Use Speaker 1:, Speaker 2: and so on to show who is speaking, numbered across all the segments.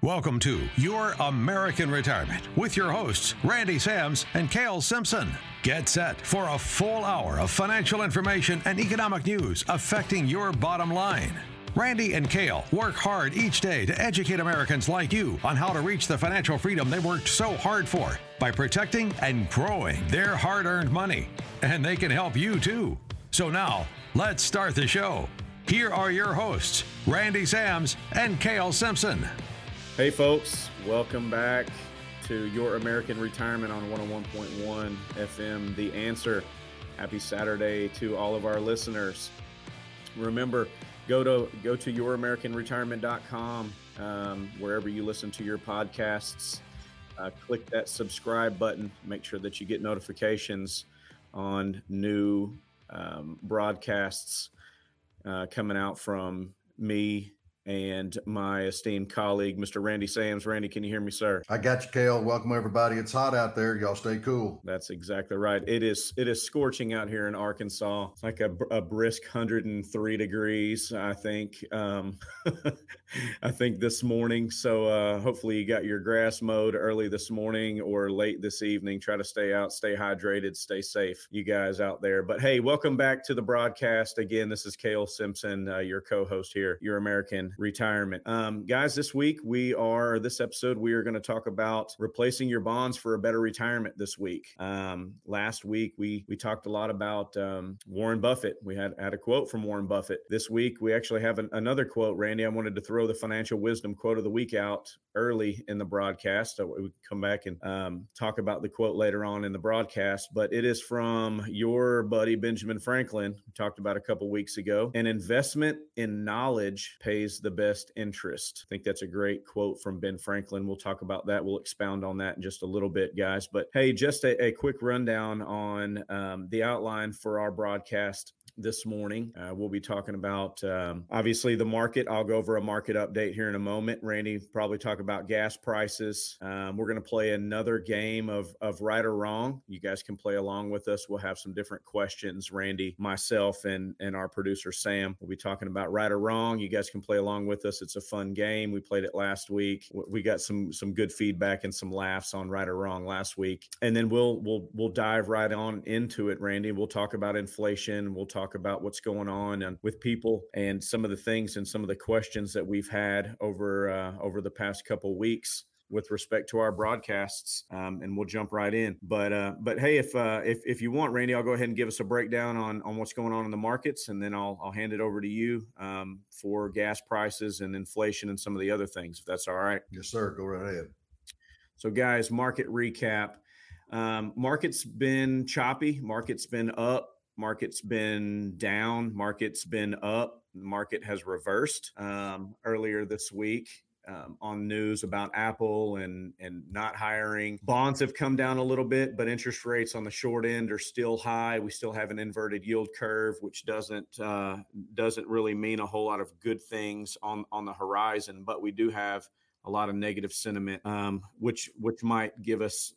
Speaker 1: Welcome to Your American Retirement with your hosts, Randy Sams and Kale Simpson. Get set for a full hour of financial information and economic news affecting your bottom line. Randy and Kale work hard each day to educate Americans like you on how to reach the financial freedom they worked so hard for by protecting and growing their hard earned money. And they can help you too. So now, let's start the show. Here are your hosts, Randy Sams and Kale Simpson.
Speaker 2: Hey, folks, welcome back to Your American Retirement on 101.1 FM. The answer. Happy Saturday to all of our listeners. Remember, go to go to youramericanretirement.com um, wherever you listen to your podcasts. Uh, click that subscribe button. Make sure that you get notifications on new um, broadcasts uh, coming out from me and my esteemed colleague, Mr. Randy Sams. Randy, can you hear me, sir?
Speaker 3: I got you, Kale. Welcome everybody. It's hot out there. Y'all stay cool.
Speaker 2: That's exactly right. It is. It is scorching out here in Arkansas. It's like a, a brisk 103 degrees. I think. Um, I think this morning. So uh, hopefully you got your grass mowed early this morning or late this evening. Try to stay out, stay hydrated, stay safe, you guys out there. But hey, welcome back to the broadcast. Again, this is Kale Simpson, uh, your co-host here, your American retirement. Um, guys, this week we are, this episode, we are going to talk about replacing your bonds for a better retirement this week. Um, last week we we talked a lot about um, Warren Buffett. We had, had a quote from Warren Buffett. This week we actually have an, another quote, Randy. I wanted to throw the financial wisdom quote of the week out early in the broadcast. So we come back and um, talk about the quote later on in the broadcast. But it is from your buddy Benjamin Franklin, talked about a couple weeks ago. An investment in knowledge pays the best interest. I think that's a great quote from Ben Franklin. We'll talk about that. We'll expound on that in just a little bit, guys. But hey, just a, a quick rundown on um, the outline for our broadcast this morning. Uh, we'll be talking about um, obviously the market. I'll go over a market update here in a moment. Randy probably talk about gas prices. Um, we're going to play another game of of right or wrong. You guys can play along with us. We'll have some different questions. Randy, myself, and and our producer Sam will be talking about right or wrong. You guys can play along with us. It's a fun game. We played it last week. We got some some good feedback and some laughs on right or wrong last week. And then we'll we'll we'll dive right on into it, Randy. We'll talk about inflation. We'll talk about what's going on and with people and some of the things and some of the questions that we've had over uh, over the past couple weeks with respect to our broadcasts, um, and we'll jump right in. But uh, but hey, if uh, if if you want, Randy, I'll go ahead and give us a breakdown on on what's going on in the markets, and then I'll I'll hand it over to you um, for gas prices and inflation and some of the other things, if that's all right.
Speaker 3: Yes, sir. Go right ahead.
Speaker 2: So, guys, market recap. Um, market's been choppy. Market's been up. Market's been down. Market's been up. Market has reversed um, earlier this week um, on news about Apple and and not hiring. Bonds have come down a little bit, but interest rates on the short end are still high. We still have an inverted yield curve, which doesn't uh, doesn't really mean a whole lot of good things on on the horizon. But we do have a lot of negative sentiment, um, which which might give us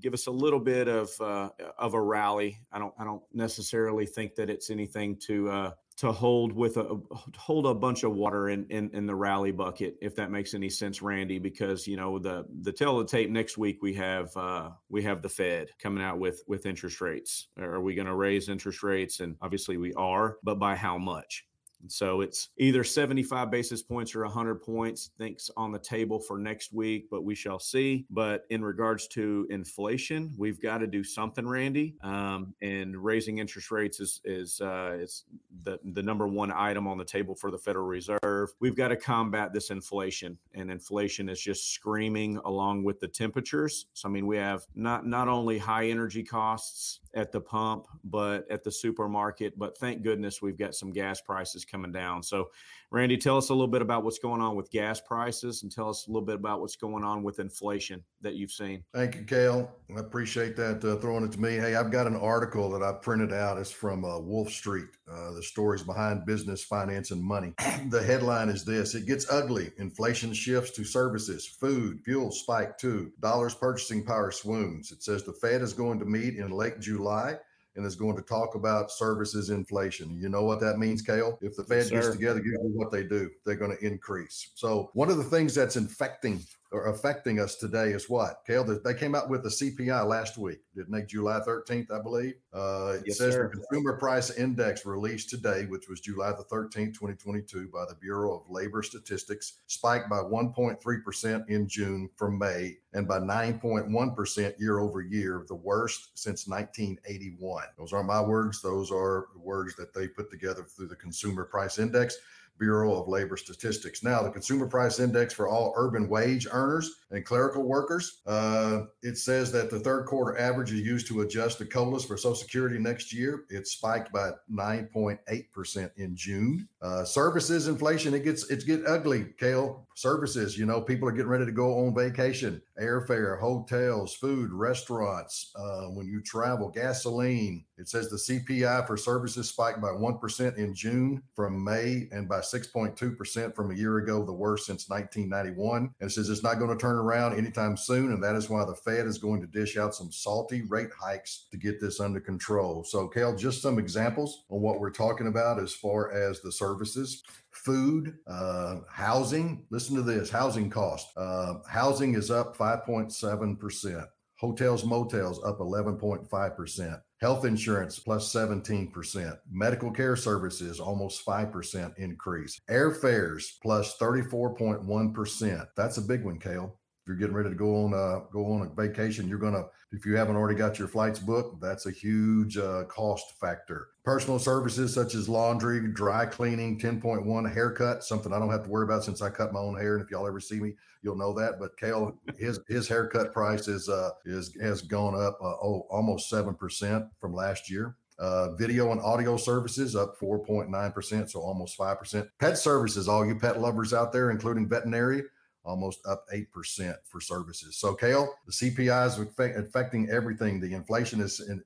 Speaker 2: give us a little bit of uh, of a rally. I don't I don't necessarily think that it's anything to uh, to hold with a hold a bunch of water in, in in the rally bucket if that makes any sense randy because you know the the tale of the tape next week we have uh we have the fed coming out with with interest rates. Are we going to raise interest rates? And obviously we are but by how much so it's either 75 basis points or 100 points, thinks on the table for next week, but we shall see. But in regards to inflation, we've got to do something, Randy. Um, and raising interest rates is is uh, is the the number one item on the table for the Federal Reserve. We've got to combat this inflation, and inflation is just screaming along with the temperatures. So I mean, we have not not only high energy costs at the pump, but at the supermarket. But thank goodness we've got some gas prices coming coming down. So, Randy, tell us a little bit about what's going on with gas prices and tell us a little bit about what's going on with inflation that you've seen.
Speaker 3: Thank you, Kale. I appreciate that uh, throwing it to me. Hey, I've got an article that I printed out. It's from uh, Wolf Street, uh, the stories behind business, finance, and money. the headline is this It gets ugly. Inflation shifts to services, food, fuel spike too. Dollars purchasing power swoons. It says the Fed is going to meet in late July and is going to talk about services inflation. You know what that means, Kale? If the Fed yes, gets together, usually what they do, they're going to increase. So one of the things that's infecting or affecting us today is what? Kale, they came out with the CPI last week, didn't they? July 13th, I believe. Uh, it yes, says sir. the Consumer Price Index released today, which was July the 13th, 2022, by the Bureau of Labor Statistics, spiked by 1.3% in June from May and by 9.1% year over year, the worst since 1981. Those aren't my words, those are the words that they put together through the Consumer Price Index. Bureau of Labor Statistics. Now, the Consumer Price Index for all urban wage earners and clerical workers, uh, it says that the third quarter average is used to adjust the COLAs for Social Security next year. It spiked by 9.8% in June. Uh, services inflation, it gets it's get ugly, Kale. Services, you know, people are getting ready to go on vacation, airfare, hotels, food, restaurants, uh, when you travel, gasoline. It says the CPI for services spiked by 1% in June from May and by 6.2% from a year ago, the worst since 1991. And it says it's not going to turn around anytime soon. And that is why the Fed is going to dish out some salty rate hikes to get this under control. So, Kale, just some examples on what we're talking about as far as the services food, uh, housing. Listen to this housing cost. Uh, housing is up 5.7%. Hotels, motels up 11.5%. Health insurance plus 17%. Medical care services almost 5% increase. Airfares plus 34.1. That's a big one, Kale. You're getting ready to go on uh, go on a vacation, you're gonna if you haven't already got your flights booked, that's a huge uh, cost factor. Personal services such as laundry, dry cleaning, 10.1 haircut, something I don't have to worry about since I cut my own hair. And if y'all ever see me, you'll know that. But Kale, his his haircut price is uh is has gone up uh, oh almost seven percent from last year. Uh, video and audio services up 4.9%, so almost 5%. Pet services, all you pet lovers out there, including veterinary, almost up 8% for services. So, Kale, the CPI is affecting everything. The inflation is in,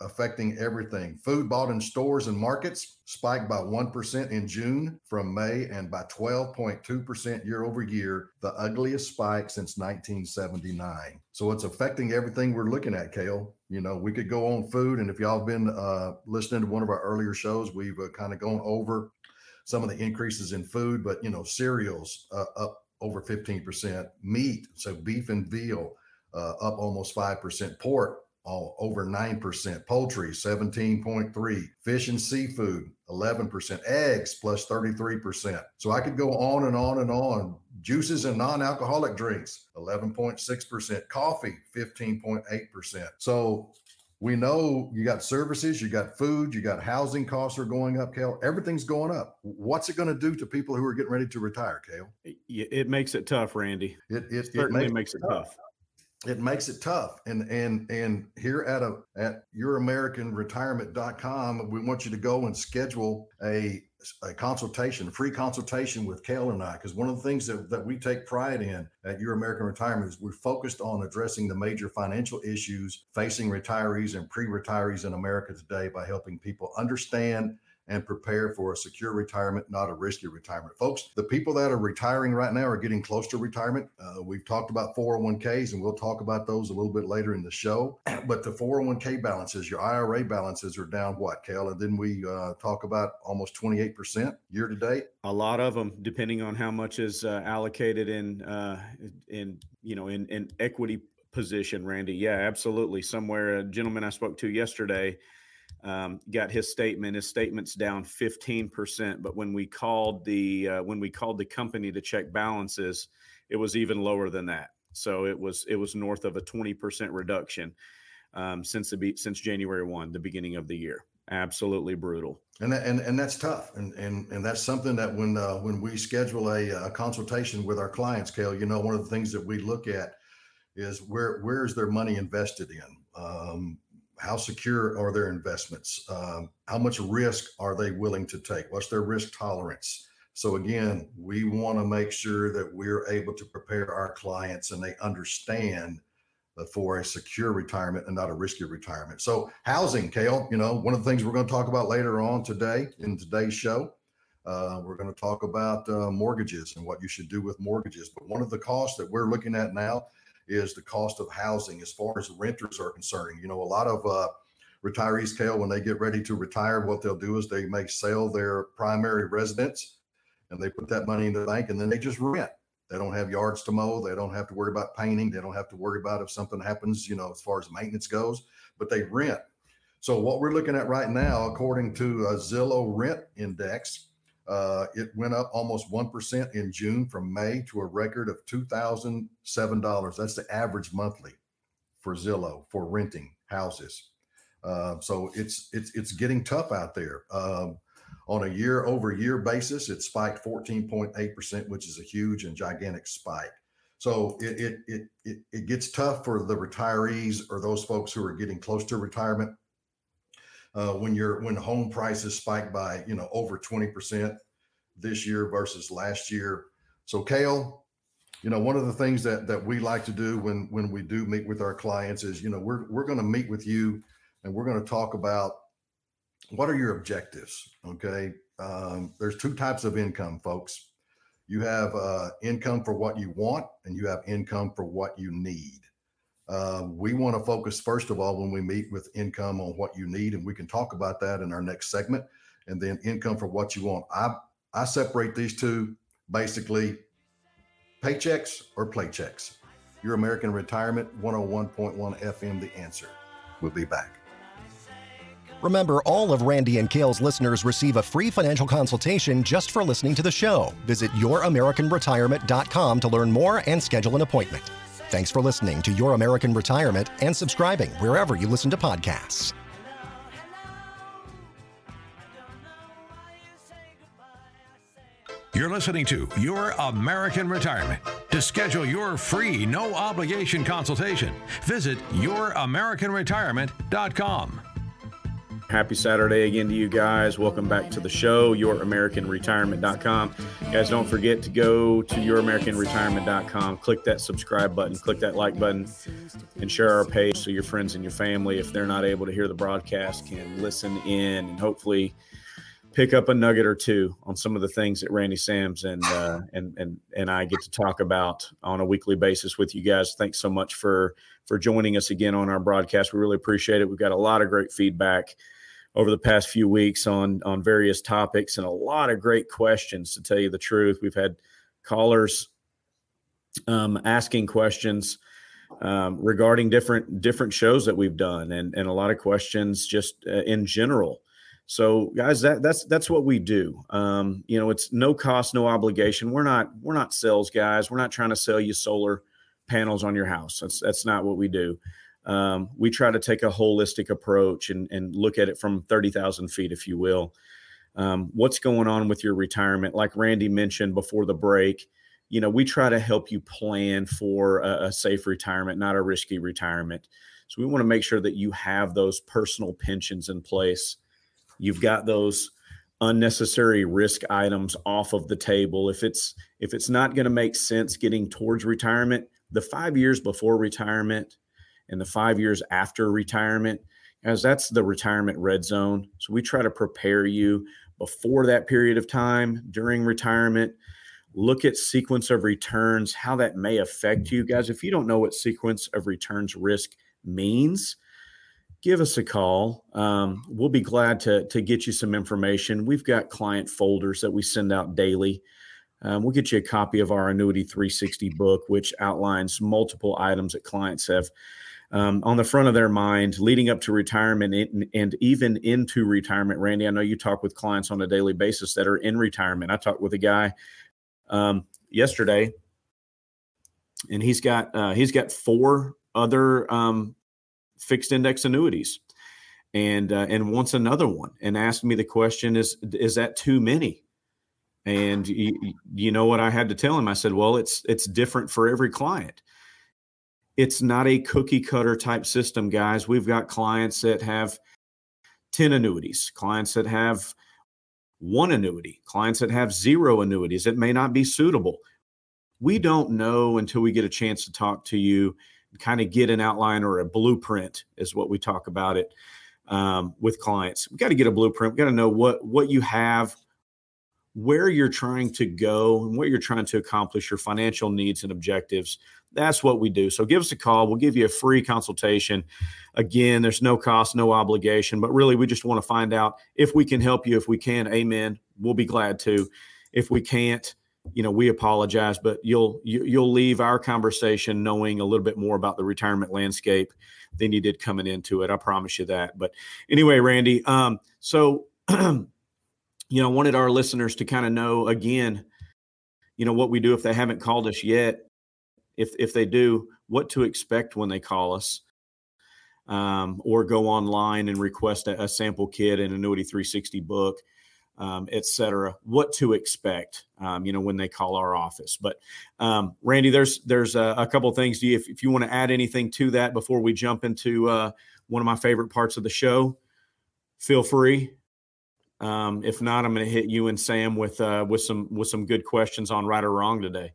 Speaker 3: affecting everything. Food bought in stores and markets spiked by 1% in June from May and by 12.2% year over year, the ugliest spike since 1979. So, it's affecting everything we're looking at, Kale. You know, we could go on food. And if y'all have been uh, listening to one of our earlier shows, we've uh, kind of gone over some of the increases in food, but, you know, cereals uh, up over 15%. Meat, so beef and veal, uh, up almost 5%. Pork, all over 9%. Poultry, 17.3. Fish and seafood, 11%. Eggs, plus 33%. So I could go on and on and on. Juices and non-alcoholic drinks, 11.6%. Coffee, 15.8%. So we know you got services, you got food, you got housing costs are going up, Kale. Everything's going up. What's it going to do to people who are getting ready to retire, Kale?
Speaker 2: It makes it tough, Randy.
Speaker 3: It, it,
Speaker 2: certainly it makes, makes, it tough. tough.
Speaker 3: It makes it tough. And and and here at a at youramericanretirement.com, we want you to go and schedule a a consultation, a free consultation with Kale and I, because one of the things that, that we take pride in at Your American Retirement is we're focused on addressing the major financial issues facing retirees and pre-retirees in America today by helping people understand and prepare for a secure retirement, not a risky retirement. Folks, the people that are retiring right now are getting close to retirement. Uh, we've talked about 401ks, and we'll talk about those a little bit later in the show. But the 401k balances, your IRA balances are down what, Kel? And then we uh, talk about almost 28% year to date.
Speaker 2: A lot of them, depending on how much is uh, allocated in, uh, in, you know, in, in equity position, Randy. Yeah, absolutely. Somewhere, a gentleman I spoke to yesterday, um, got his statement. His statement's down 15%. But when we called the uh, when we called the company to check balances, it was even lower than that. So it was it was north of a 20% reduction um, since the since January one, the beginning of the year. Absolutely brutal.
Speaker 3: And that, and and that's tough. And and and that's something that when uh, when we schedule a, a consultation with our clients, Kale, you know, one of the things that we look at is where where is their money invested in. Um, how secure are their investments? Um, how much risk are they willing to take? What's their risk tolerance? So again, we want to make sure that we're able to prepare our clients and they understand for a secure retirement and not a risky retirement. So housing, Kale, you know, one of the things we're going to talk about later on today in today's show, uh, we're going to talk about uh, mortgages and what you should do with mortgages. But one of the costs that we're looking at now is the cost of housing as far as renters are concerned. You know, a lot of uh, retirees, Kale, when they get ready to retire, what they'll do is they may sell their primary residence and they put that money in the bank and then they just rent. They don't have yards to mow. They don't have to worry about painting. They don't have to worry about if something happens, you know, as far as maintenance goes, but they rent. So what we're looking at right now, according to a Zillow rent index, uh, it went up almost 1% in June from May to a record of $2,007. That's the average monthly for Zillow for renting houses. Uh, so it's it's it's getting tough out there. Um, on a year over year basis, it spiked 14.8%, which is a huge and gigantic spike. So it, it, it, it, it gets tough for the retirees or those folks who are getting close to retirement. Uh, when you're when home prices spike by you know over 20% this year versus last year. So Kale, you know, one of the things that that we like to do when when we do meet with our clients is, you know, we're we're going to meet with you and we're going to talk about what are your objectives? Okay. Um, there's two types of income, folks. You have uh, income for what you want, and you have income for what you need. Uh, we want to focus, first of all, when we meet with income on what you need, and we can talk about that in our next segment. And then income for what you want. I, I separate these two basically paychecks or playchecks. Your American Retirement 101.1 FM, the answer. We'll be back.
Speaker 4: Remember, all of Randy and Kale's listeners receive a free financial consultation just for listening to the show. Visit YourAmericanRetirement.com to learn more and schedule an appointment. Thanks for listening to Your American Retirement and subscribing wherever you listen to podcasts.
Speaker 1: You're listening to Your American Retirement. To schedule your free, no obligation consultation, visit YourAmericanRetirement.com.
Speaker 2: Happy Saturday again to you guys. Welcome back to the show, youramericanretirement.com. Guys, don't forget to go to youramericanretirement.com, click that subscribe button, click that like button, and share our page so your friends and your family, if they're not able to hear the broadcast, can listen in and hopefully pick up a nugget or two on some of the things that Randy Sams and uh, and and and I get to talk about on a weekly basis with you guys. Thanks so much for for joining us again on our broadcast. We really appreciate it. We've got a lot of great feedback over the past few weeks on on various topics and a lot of great questions to tell you the truth. We've had callers um, asking questions um, regarding different different shows that we've done and and a lot of questions just uh, in general. So guys that that's that's what we do. Um, you know it's no cost no obligation. We're not we're not sales guys. We're not trying to sell you solar panels on your house. That's that's not what we do um, we try to take a holistic approach and, and look at it from 30,000 feet, if you will. Um, what's going on with your retirement? Like Randy mentioned before the break, you know, we try to help you plan for a, a safe retirement, not a risky retirement. So we want to make sure that you have those personal pensions in place. You've got those unnecessary risk items off of the table. If it's if it's not going to make sense getting towards retirement, the 5 years before retirement in the five years after retirement, as that's the retirement red zone. So we try to prepare you before that period of time, during retirement. Look at sequence of returns, how that may affect you guys. If you don't know what sequence of returns risk means, give us a call. Um, we'll be glad to, to get you some information. We've got client folders that we send out daily. Um, we'll get you a copy of our Annuity 360 book, which outlines multiple items that clients have um, on the front of their mind leading up to retirement and, and even into retirement. Randy, I know you talk with clients on a daily basis that are in retirement. I talked with a guy um, yesterday, and he's got uh, he's got four other um, fixed index annuities, and uh, and wants another one, and asked me the question: Is is that too many? And you, you know what I had to tell him? I said, well, it's it's different for every client it's not a cookie cutter type system, guys. We've got clients that have 10 annuities, clients that have one annuity, clients that have zero annuities. It may not be suitable. We don't know until we get a chance to talk to you, kind of get an outline or a blueprint, is what we talk about it um, with clients. We got to get a blueprint. We got to know what what you have, where you're trying to go, and what you're trying to accomplish, your financial needs and objectives. That's what we do. So give us a call. We'll give you a free consultation. Again, there's no cost, no obligation, but really we just want to find out if we can help you. If we can, amen. We'll be glad to. If we can't, you know, we apologize, but you'll you, will leave our conversation knowing a little bit more about the retirement landscape than you did coming into it. I promise you that. But anyway, Randy, um, so you know, wanted our listeners to kind of know again, you know, what we do if they haven't called us yet if if they do, what to expect when they call us, um, or go online and request a, a, sample kit, and annuity 360 book, um, et cetera. What to expect, um, you know, when they call our office. But um, Randy, there's there's a, a couple things. Do you, if, if you want to add anything to that before we jump into uh, one of my favorite parts of the show, feel free. Um, if not, I'm going to hit you and Sam with uh, with some with some good questions on right or wrong today.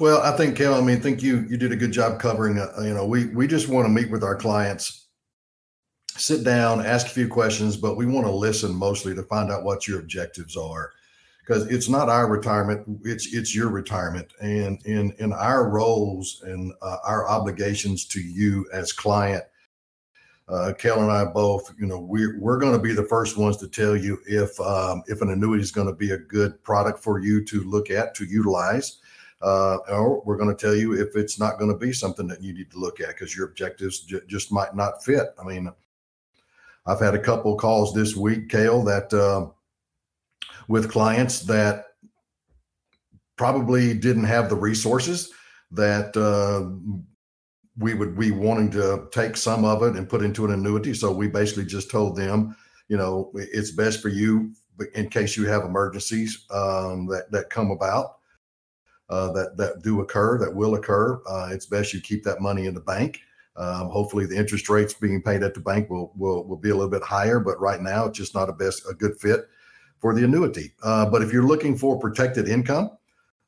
Speaker 3: Well, I think Kel, I mean, I think you you did a good job covering. Uh, you know, we we just want to meet with our clients, sit down, ask a few questions, but we want to listen mostly to find out what your objectives are, because it's not our retirement; it's it's your retirement, and in in our roles and uh, our obligations to you as client. Uh, Kel and I both, you know, we're we're going to be the first ones to tell you if um, if an annuity is going to be a good product for you to look at to utilize uh, or we're going to tell you if it's not going to be something that you need to look at because your objectives j- just might not fit. I mean, I've had a couple calls this week, Kale, that uh, with clients that probably didn't have the resources that uh, we would be wanting to take some of it and put into an annuity. So we basically just told them, you know, it's best for you in case you have emergencies um, that that come about uh, that that do occur, that will occur. Uh, it's best you keep that money in the bank. Um, hopefully, the interest rates being paid at the bank will will will be a little bit higher, but right now it's just not a best a good fit for the annuity. Uh, but if you're looking for protected income,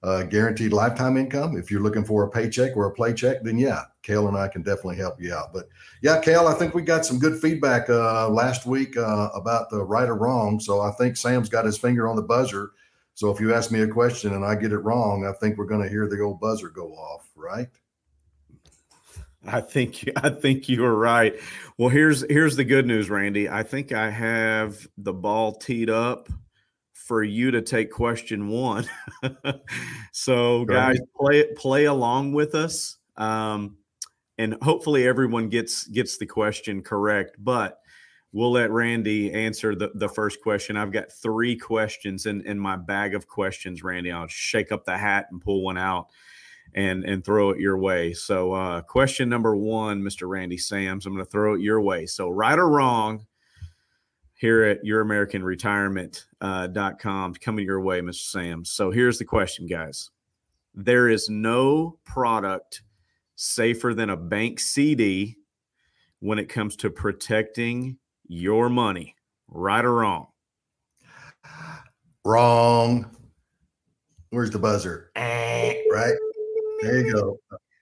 Speaker 3: uh, guaranteed lifetime income, if you're looking for a paycheck or a playcheck, then yeah, Kale and I can definitely help you out. But yeah, Kale, I think we got some good feedback uh, last week uh, about the right or wrong. So I think Sam's got his finger on the buzzer so if you ask me a question and I get it wrong, I think we're going to hear the old buzzer go off, right?
Speaker 2: I think I think you are right. Well, here's here's the good news, Randy. I think I have the ball teed up for you to take question one. so, guys, play play along with us, um, and hopefully everyone gets gets the question correct. But we'll let Randy answer the, the first question. I've got three questions in, in my bag of questions, Randy. I'll shake up the hat and pull one out and and throw it your way. So uh, question number one, Mr. Randy Sams, I'm going to throw it your way. So right or wrong, here at youramericanretirement.com, uh, coming your way, Mr. Sams. So here's the question, guys. There is no product safer than a bank CD when it comes to protecting your money, right or wrong?
Speaker 3: Wrong. Where's the buzzer? Right. There you go.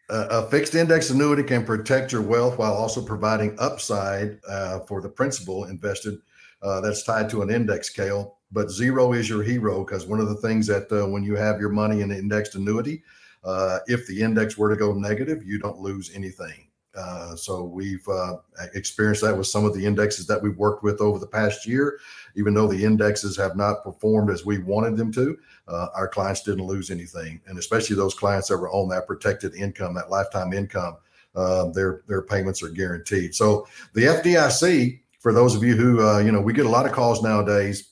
Speaker 3: a fixed index annuity can protect your wealth while also providing upside uh, for the principal invested uh, that's tied to an index scale. But zero is your hero because one of the things that uh, when you have your money in an indexed annuity, uh, if the index were to go negative, you don't lose anything. Uh, so we've uh, experienced that with some of the indexes that we've worked with over the past year. Even though the indexes have not performed as we wanted them to, uh, our clients didn't lose anything, and especially those clients that were on that protected income, that lifetime income, uh, their their payments are guaranteed. So the FDIC, for those of you who uh, you know, we get a lot of calls nowadays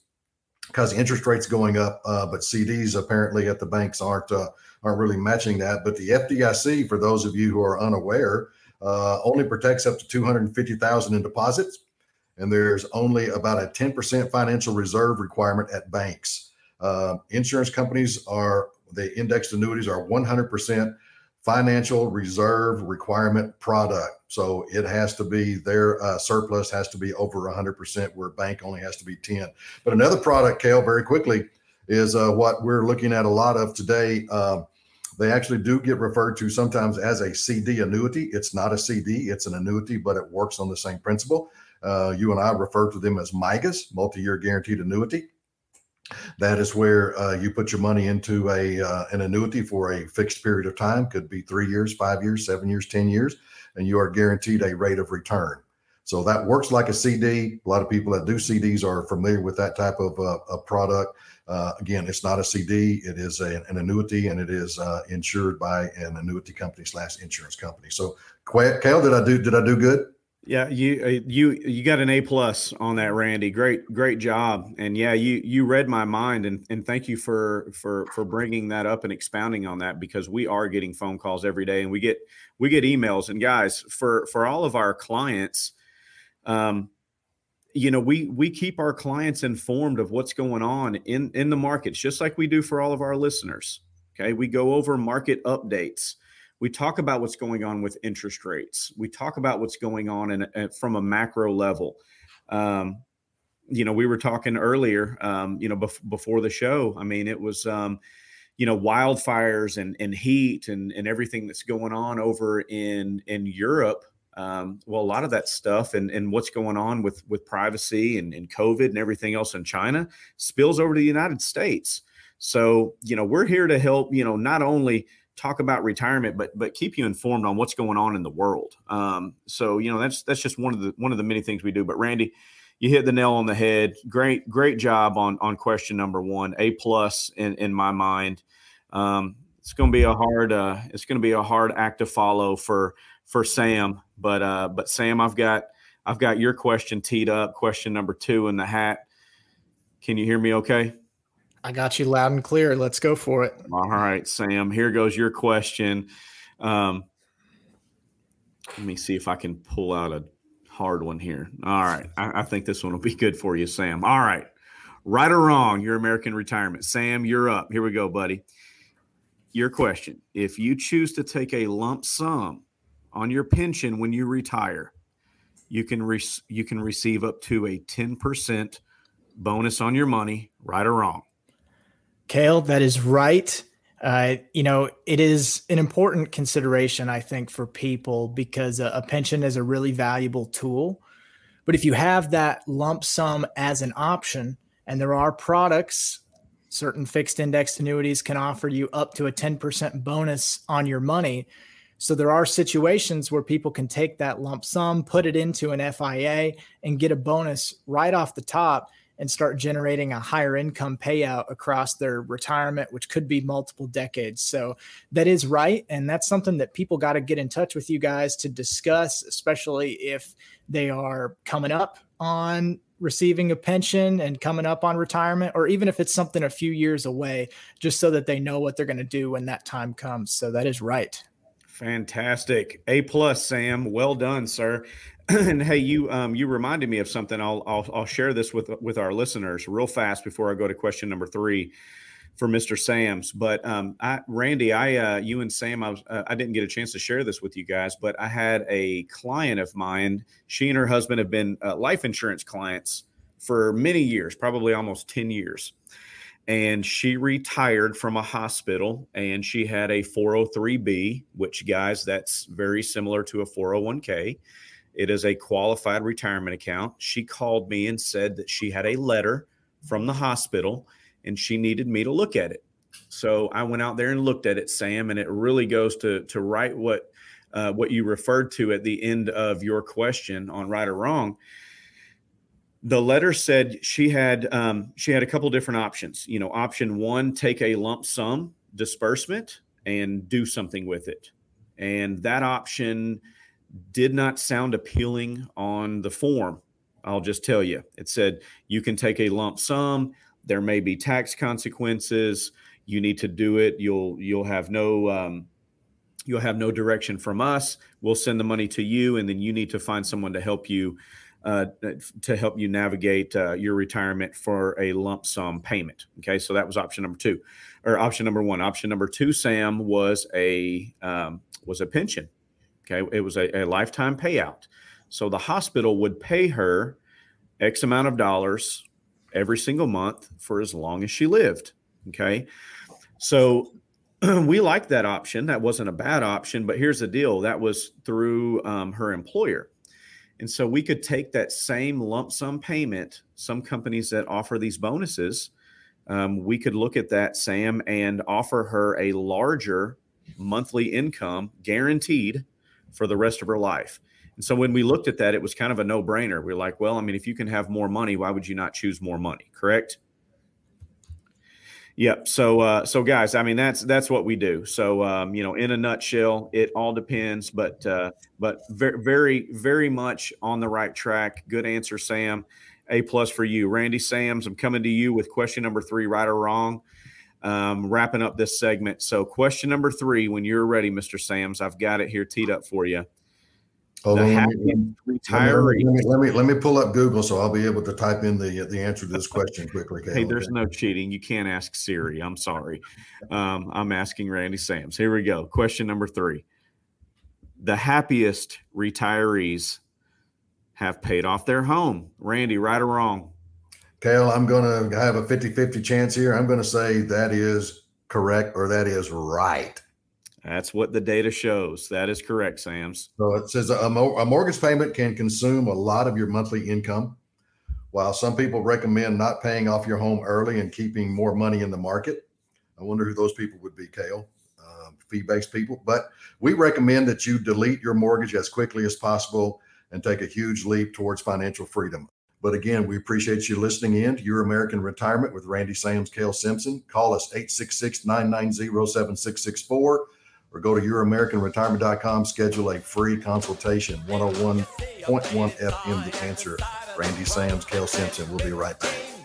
Speaker 3: because interest rates going up, but CDs apparently at the banks aren't aren't really matching that. But the FDIC, for those of you who are unaware uh, only protects up to 250,000 in deposits, and there's only about a 10% financial reserve requirement at banks. Uh, insurance companies are the indexed annuities are 100% financial reserve requirement product. So it has to be their uh, surplus has to be over 100%, where bank only has to be 10. But another product, Kale, very quickly, is uh, what we're looking at a lot of today. Uh, they actually do get referred to sometimes as a CD annuity. It's not a CD, it's an annuity, but it works on the same principle. Uh, you and I refer to them as MYGAs, multi year guaranteed annuity. That is where uh, you put your money into a uh, an annuity for a fixed period of time. Could be three years, five years, seven years, ten years, and you are guaranteed a rate of return. So that works like a CD. A lot of people that do CDs are familiar with that type of uh, a product. Uh, again, it's not a CD; it is a, an annuity, and it is uh, insured by an annuity company slash insurance company. So, Kale, did I do did I do good?
Speaker 2: Yeah, you uh, you you got an A plus on that, Randy. Great great job. And yeah, you you read my mind, and and thank you for for for bringing that up and expounding on that because we are getting phone calls every day, and we get we get emails. And guys, for for all of our clients, um, you know, we we keep our clients informed of what's going on in in the markets, just like we do for all of our listeners. Okay, we go over market updates we talk about what's going on with interest rates. We talk about what's going on in, in from a macro level. Um, you know, we were talking earlier, um, you know, bef- before the show. I mean, it was, um, you know, wildfires and, and heat and, and everything that's going on over in in Europe. Um, well, a lot of that stuff and, and what's going on with with privacy and, and COVID and everything else in China spills over to the United States. So, you know, we're here to help, you know, not only talk about retirement, but but keep you informed on what's going on in the world. Um, so you know that's that's just one of the one of the many things we do. But Randy, you hit the nail on the head. Great great job on on question number one. A plus in in my mind. Um, it's going to be a hard uh, it's going to be a hard act to follow for for Sam. But uh, but Sam, I've got I've got your question teed up. Question number two in the hat. Can you hear me? Okay.
Speaker 5: I got you loud and clear. Let's go for it.
Speaker 2: All right, Sam. Here goes your question. Um, let me see if I can pull out a hard one here. All right. I, I, think this one will be good for you, Sam. All right. Right or wrong, your American retirement. Sam, you're up. Here we go, buddy. Your question. If you choose to take a lump sum on your pension when you retire, you can re- you can receive up to a 10% bonus on your money, right or wrong.
Speaker 5: Kale, that is right. Uh, you know, it is an important consideration, I think, for people because a, a pension is a really valuable tool. But if you have that lump sum as an option, and there are products, certain fixed index annuities can offer you up to a 10% bonus on your money. So there are situations where people can take that lump sum, put it into an FIA, and get a bonus right off the top and start generating a higher income payout across their retirement, which could be multiple decades. So that is right. And that's something that people got to get in touch with you guys to discuss, especially if they are coming up on receiving a pension and coming up on retirement, or even if it's something a few years away, just so that they know what they're going to do when that time comes. So that is right.
Speaker 2: Fantastic. A plus, Sam. Well done, sir. and hey, you um, you reminded me of something. I'll, I'll I'll share this with with our listeners real fast before I go to question number three for Mr. Sams. But um, I, Randy, I uh, you and Sam, I was uh, I didn't get a chance to share this with you guys, but I had a client of mine. She and her husband have been uh, life insurance clients for many years, probably almost ten years. And she retired from a hospital, and she had a 403b, which guys, that's very similar to a 401k it is a qualified retirement account. She called me and said that she had a letter from the hospital and she needed me to look at it. So I went out there and looked at it, Sam, and it really goes to to write what uh, what you referred to at the end of your question on right or wrong. The letter said she had um, she had a couple different options. You know, option one, take a lump sum disbursement and do something with it, and that option did not sound appealing on the form. I'll just tell you. It said you can take a lump sum. There may be tax consequences. You need to do it. You'll you'll have no um, you'll have no direction from us. We'll send the money to you, and then you need to find someone to help you uh, to help you navigate uh, your retirement for a lump sum payment. Okay, so that was option number two, or option number one. Option number two, Sam, was a um, was a pension. Okay, it was a, a lifetime payout. So the hospital would pay her X amount of dollars every single month for as long as she lived. Okay, so we liked that option. That wasn't a bad option, but here's the deal: that was through um, her employer. And so we could take that same lump sum payment. Some companies that offer these bonuses, um, we could look at that, Sam, and offer her a larger monthly income guaranteed for the rest of her life. And so when we looked at that, it was kind of a no brainer. We are like, well, I mean, if you can have more money, why would you not choose more money? Correct? Yep. So, uh, so guys, I mean, that's that's what we do. So, um, you know, in a nutshell, it all depends, but uh, but very, very, very much on the right track. Good answer, Sam. A plus for you, Randy Sams. I'm coming to you with question number three, right or wrong. Um, wrapping up this segment. So, question number three, when you're ready, Mr. Sams, I've got it here teed up for you.
Speaker 3: Hold on, let me, retiree. Let me, let me, let me pull up Google so I'll be able to type in the the answer to this question quickly.
Speaker 2: hey, there's no cheating. You can't ask Siri. I'm sorry. Um, I'm asking Randy Sams. Here we go. Question number three: The happiest retirees have paid off their home. Randy, right or wrong?
Speaker 3: Kale, I'm going to have a 50 50 chance here. I'm going to say that is correct or that is right.
Speaker 2: That's what the data shows. That is correct, Sams.
Speaker 3: So it says a, a, mortgage payment can consume a lot of your monthly income. While some people recommend not paying off your home early and keeping more money in the market, I wonder who those people would be, Kale. Uh, fee based people. But we recommend that you delete your mortgage as quickly as possible and take a huge leap towards financial freedom. But again, we appreciate you listening in to Your American Retirement with Randy Sams, Kale Simpson. Call us 866 990 7664 or go to youramericanretirement.com, schedule a free consultation. 101.1 FM, the answer. Randy Sams, Kale Simpson. We'll be right back.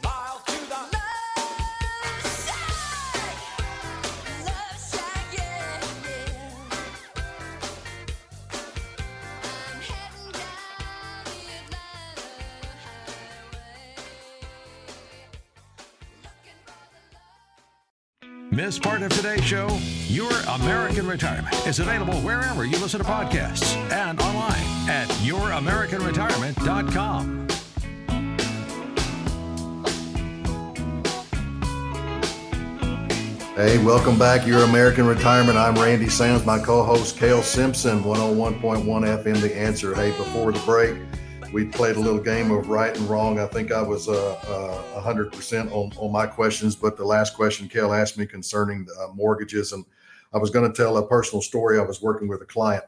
Speaker 1: Miss part of today's show? Your American Retirement is available wherever you listen to podcasts and online at youramericanretirement.com.
Speaker 3: Hey, welcome back. Your American Retirement. I'm Randy Sams, my co host, Kale Simpson, 101.1 FM, The Answer. Hey, before the break, we played a little game of right and wrong. I think I was uh, uh, 100% on, on my questions, but the last question Kel asked me concerning uh, mortgages, and I was going to tell a personal story. I was working with a client,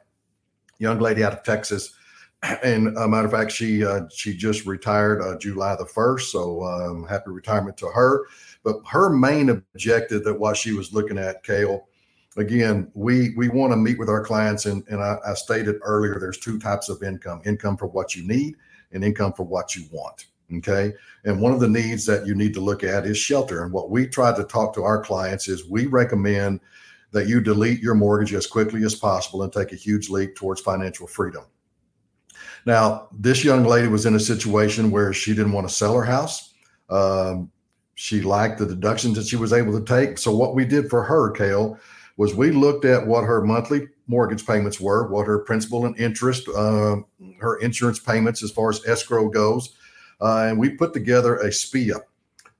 Speaker 3: young lady out of Texas, and a matter of fact, she uh, she just retired uh, July the first. So um, happy retirement to her. But her main objective that what she was looking at, Kale, again, we we want to meet with our clients, and and I, I, stated earlier, there's two types of income: income for what you need, and income for what you want. Okay, and one of the needs that you need to look at is shelter. And what we try to talk to our clients is we recommend that you delete your mortgage as quickly as possible and take a huge leap towards financial freedom. Now, this young lady was in a situation where she didn't want to sell her house. Um, she liked the deductions that she was able to take. So, what we did for her, Kale, was we looked at what her monthly mortgage payments were, what her principal and interest, uh, her insurance payments as far as escrow goes, uh, and we put together a SPIA.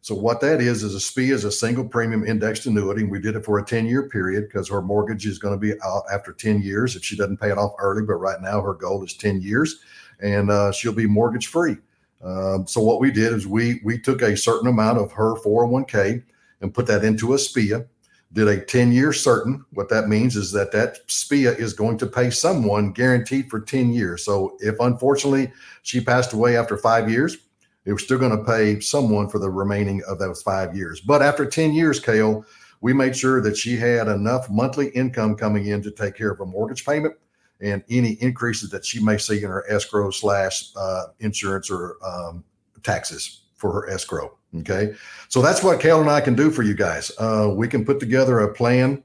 Speaker 3: So what that is is a SPIA is a single premium indexed annuity. We did it for a 10 year period because her mortgage is going to be out after 10 years if she doesn't pay it off early. But right now her goal is 10 years, and uh, she'll be mortgage free. Um, so what we did is we we took a certain amount of her 401k and put that into a SPIA did a 10 year certain. What that means is that that SPIA is going to pay someone guaranteed for 10 years. So if unfortunately she passed away after five years, it was still going to pay someone for the remaining of those five years. But after 10 years, Kale, we made sure that she had enough monthly income coming in to take care of a mortgage payment and any increases that she may see in her escrow slash uh, insurance or um, taxes for her escrow. Okay. So that's what Kale and I can do for you guys. Uh, we can put together a plan.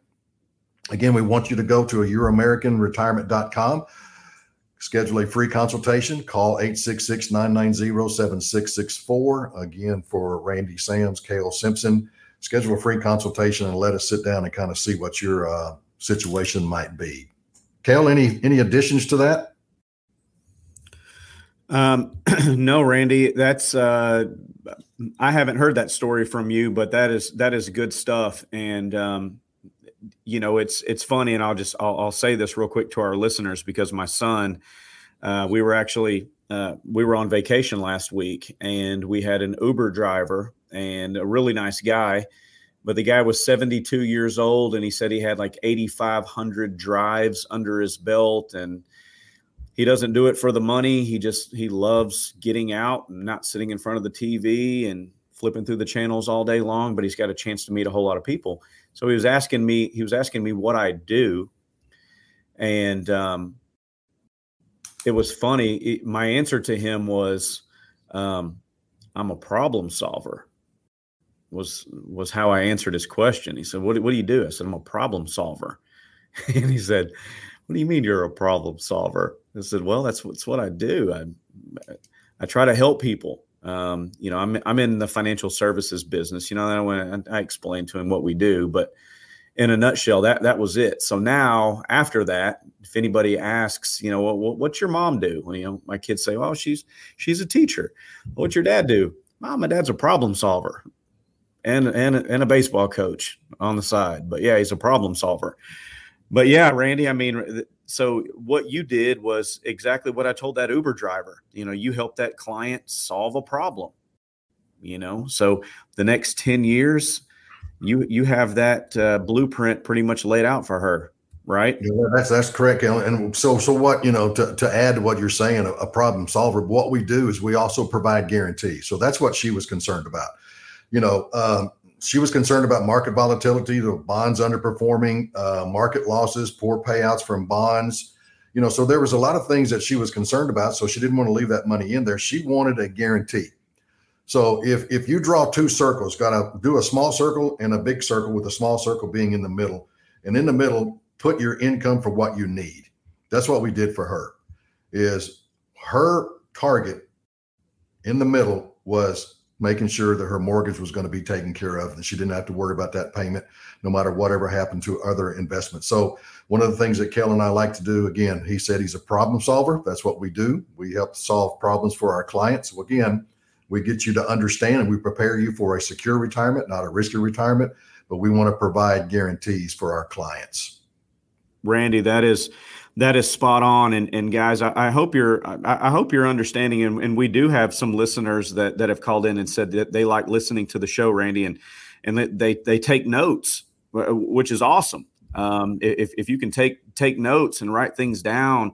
Speaker 3: Again, we want you to go to a youramericanretirement.com. Schedule a free consultation. Call 866 990 7664. Again, for Randy Sams, Kale Simpson. Schedule a free consultation and let us sit down and kind of see what your uh, situation might be. Kale, any any additions to that?
Speaker 2: Um, no, Randy, that's uh, I haven't heard that story from you, but that is that is good stuff. And um, you know, it's it's funny, and I'll just I'll, I'll, say this real quick to our listeners because my son, uh, we were actually uh, we were on vacation last week, and we had an Uber driver and a really nice guy, but the guy was 72 years old, and he said he had like 8,500 drives under his belt, and he doesn't do it for the money. He just he loves getting out and not sitting in front of the TV and flipping through the channels all day long, but he's got a chance to meet a whole lot of people. So he was asking me, he was asking me what I do. And um, it was funny. It, my answer to him was, um, I'm a problem solver was, was how I answered his question. He said, what, what do you do? I said, I'm a problem solver. and he said, what do you mean you're a problem solver? I said, well, that's, that's what I do. I, I try to help people. Um, you know, I'm I'm in the financial services business. You know, I went I explained to him what we do, but in a nutshell, that that was it. So now after that, if anybody asks, you know, what, what's your mom do? Well, you know, my kids say, well, she's she's a teacher. What's your dad do? Mom, my dad's a problem solver, and and and a baseball coach on the side. But yeah, he's a problem solver. But yeah, Randy, I mean, so what you did was exactly what I told that Uber driver. You know, you helped that client solve a problem. You know, so the next 10 years, you you have that uh, blueprint pretty much laid out for her, right?
Speaker 3: Yeah, that's that's correct. And so so what you know to to add to what you're saying, a, a problem solver. What we do is we also provide guarantees. So that's what she was concerned about. You know, um, she was concerned about market volatility, the bonds underperforming, uh, market losses, poor payouts from bonds. You know, so there was a lot of things that she was concerned about. So she didn't want to leave that money in there. She wanted a guarantee. So if if you draw two circles, got to do a small circle and a big circle, with a small circle being in the middle, and in the middle, put your income for what you need. That's what we did for her. Is her target in the middle was making sure that her mortgage was going to be taken care of and she didn't have to worry about that payment no matter whatever happened to other investments. So one of the things that Kale and i like to do again he said he's a problem solver. That's what we do. We help solve problems for our clients. So again we get you to understand and we prepare you for a secure retirement not a risky retirement but we want to provide guarantees for our clients.
Speaker 2: Randy that is that is spot on. And, and guys, I, I hope you're I, I, hope you're understanding. And, and, we do have some listeners that that have called in and said that they like listening to the show, Randy, and and they they take notes, which is awesome. Um, if if you can take take notes and write things down,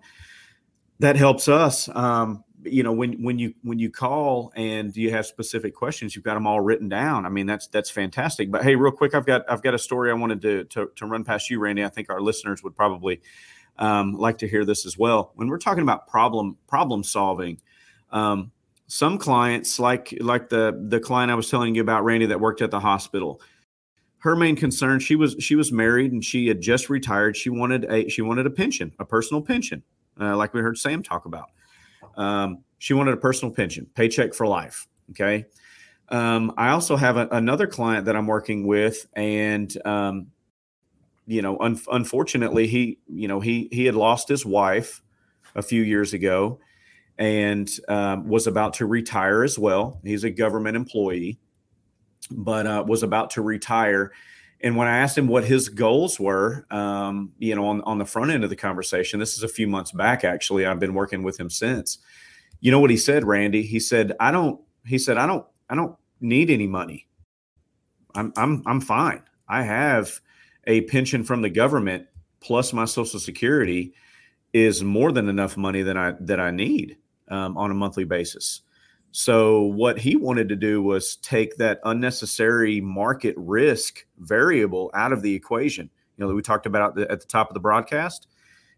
Speaker 2: that helps us. Um, you know when when you when you call and you have specific questions you've got them all written down i mean that's that's fantastic but hey real quick i've got i've got a story i wanted to to, to run past you randy i think our listeners would probably um, like to hear this as well. When we're talking about problem problem solving, um, some clients, like like the the client I was telling you about, Randy, that worked at the hospital, her main concern she was she was married and she had just retired. She wanted a she wanted a pension, a personal pension, uh, like we heard Sam talk about. Um, she wanted a personal pension, paycheck for life. Okay. Um, I also have a, another client that I'm working with, and um, you know, un- unfortunately, he, you know, he he had lost his wife a few years ago, and um, was about to retire as well. He's a government employee, but uh, was about to retire. And when I asked him what his goals were, um, you know, on, on the front end of the conversation, this is a few months back, actually, I've been working with him since. You know what he said, Randy? He said, I don't, he said, I don't, I don't need any money. I'm, I'm, I'm fine. I have a pension from the government plus my social security is more than enough money that I that I need um, on a monthly basis. So what he wanted to do was take that unnecessary market risk variable out of the equation. You know, we talked about at the top of the broadcast.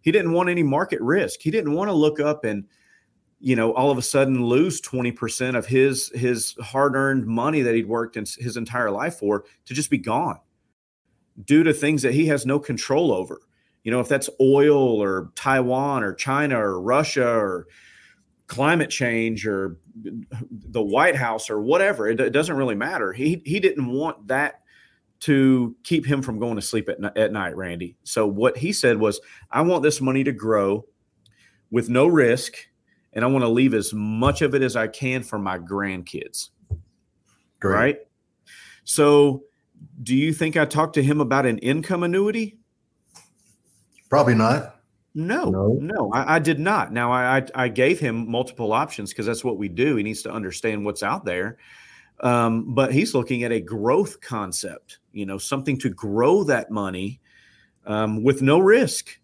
Speaker 2: He didn't want any market risk. He didn't want to look up and you know all of a sudden lose 20% of his his hard-earned money that he'd worked in his entire life for to just be gone due to things that he has no control over. You know, if that's oil or Taiwan or China or Russia or climate change or the White House or whatever, it, it doesn't really matter. He he didn't want that to keep him from going to sleep at, at night, Randy. So what he said was, I want this money to grow with no risk, and I want to leave as much of it as I can for my grandkids. Great. Right. So, do you think I talked to him about an income annuity?
Speaker 3: Probably not.
Speaker 2: No, no, no I, I, did not. Now I, I, I gave him multiple options because that's what we do. He needs to understand what's out there. Um, but he's looking at a growth concept, you know, something to grow that money um, with no risk.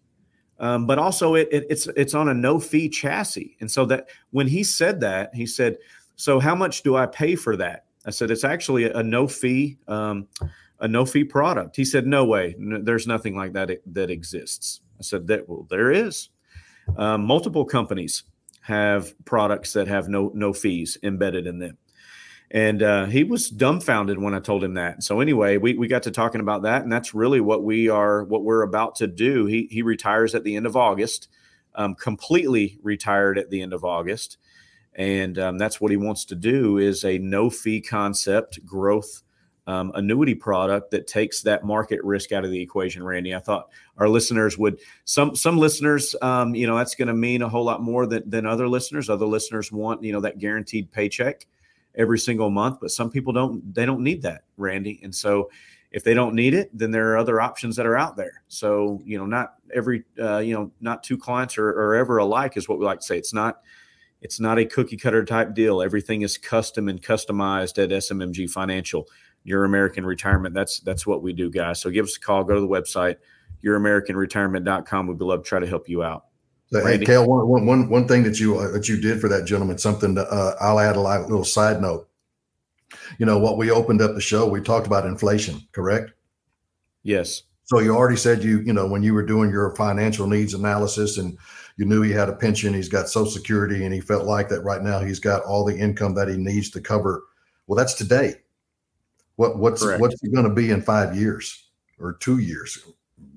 Speaker 2: Um, but also it, it, it's it's on a no fee chassis. And so that when he said that, he said, "So how much do I pay for that?" I said, "It's actually a, no fee um, a no fee product." He said, "No way. there's nothing like that that exists." I said that well, there is. Um, multiple companies have products that have no no fees embedded in them. And uh, he was dumbfounded when I told him that. So anyway, we, we got to talking about that, and that's really what we are what we're about to do. He he retires at the end of August, um, completely retired at the end of August, and um, that's what he wants to do is a no fee concept growth um, annuity product that takes that market risk out of the equation. Randy, I thought our listeners would some some listeners, um, you know, that's going to mean a whole lot more than than other listeners. Other listeners want you know that guaranteed paycheck every single month, but some people don't. They don't need that, Randy, and so. If they don't need it, then there are other options that are out there. So, you know, not every, uh, you know, not two clients are, are ever alike, is what we like to say. It's not, it's not a cookie cutter type deal. Everything is custom and customized at SMMG Financial your American Retirement. That's that's what we do, guys. So give us a call. Go to the website, youramericanretirement.com. We'd love to try to help you out.
Speaker 3: Hey, Kale, one, one, one, thing that you uh, that you did for that gentleman, something that, uh, I'll add a little side note. You know what we opened up the show, we talked about inflation, correct?
Speaker 2: Yes.
Speaker 3: So you already said you you know when you were doing your financial needs analysis and you knew he had a pension, he's got Social Security, and he felt like that right now he's got all the income that he needs to cover. Well, that's today. What what's Correct. what's it going to be in five years or two years?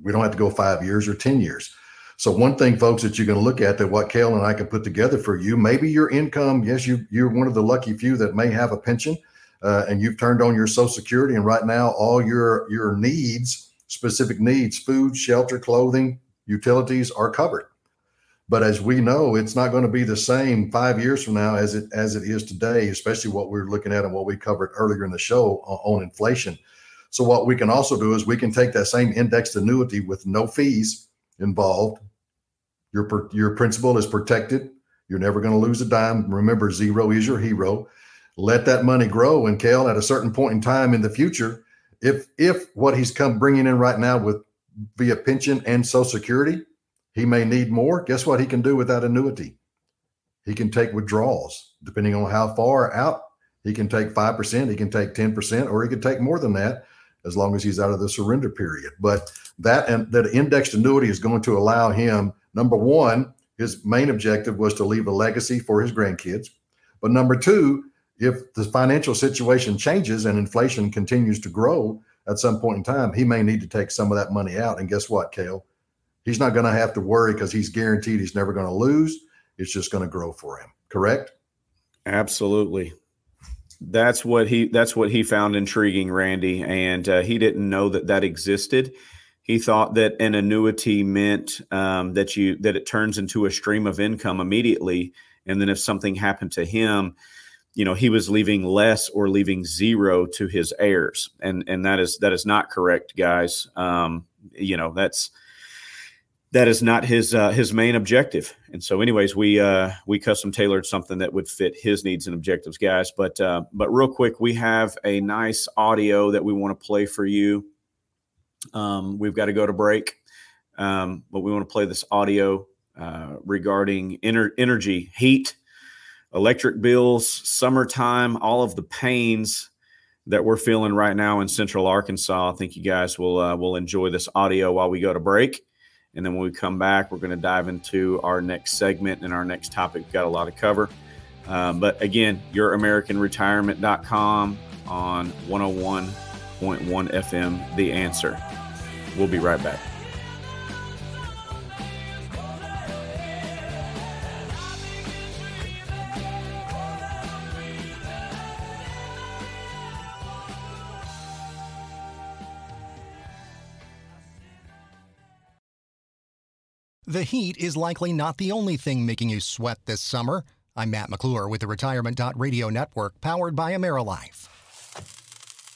Speaker 3: We don't have to go five years or ten years. So one thing, folks, that you're going to look at that what Kale and I can put together for you, maybe your income, yes, you you're one of the lucky few that may have a pension, uh, and you've turned on your Social Security, and right now all your your needs, specific needs, food, shelter, clothing, utilities are covered. But as we know, it's not going to be the same five years from now as it as it is today, especially what we're looking at and what we covered earlier in the show on inflation. So what we can also do is we can take that same indexed annuity with no fees involved. Your your principal is protected. You're never going to lose a dime. Remember, zero is your hero. Let that money grow, and Kale, at a certain point in time in the future, if if what he's come bringing in right now with via pension and Social Security he may need more. Guess what he can do with that annuity? He can take withdrawals depending on how far out. He can take 5%, he can take 10%, or he can take more than that as long as he's out of the surrender period. But that and that indexed annuity is going to allow him, number one, his main objective was to leave a legacy for his grandkids. But number two, if the financial situation changes and inflation continues to grow at some point in time, he may need to take some of that money out. And guess what, Kale? He's not going to have to worry because he's guaranteed he's never going to lose. It's just going to grow for him. Correct?
Speaker 2: Absolutely. That's what he that's what he found intriguing, Randy, and uh, he didn't know that that existed. He thought that an annuity meant um, that you that it turns into a stream of income immediately, and then if something happened to him, you know he was leaving less or leaving zero to his heirs, and and that is that is not correct, guys. Um, you know that's that is not his uh, his main objective. And so, anyways, we uh, we custom tailored something that would fit his needs and objectives, guys. But uh, but real quick, we have a nice audio that we want to play for you. Um, we've got to go to break, um, but we want to play this audio uh, regarding ener- energy, heat, electric bills, summertime, all of the pains that we're feeling right now in Central Arkansas. I think you guys will uh, will enjoy this audio while we go to break. And then when we come back, we're going to dive into our next segment and our next topic. We've got a lot to cover. Um, but again, youramericanretirement.com on 101.1 FM, The Answer. We'll be right back.
Speaker 4: The heat is likely not the only thing making you sweat this summer. I'm Matt McClure with the Retirement.radio network powered by AmeriLife.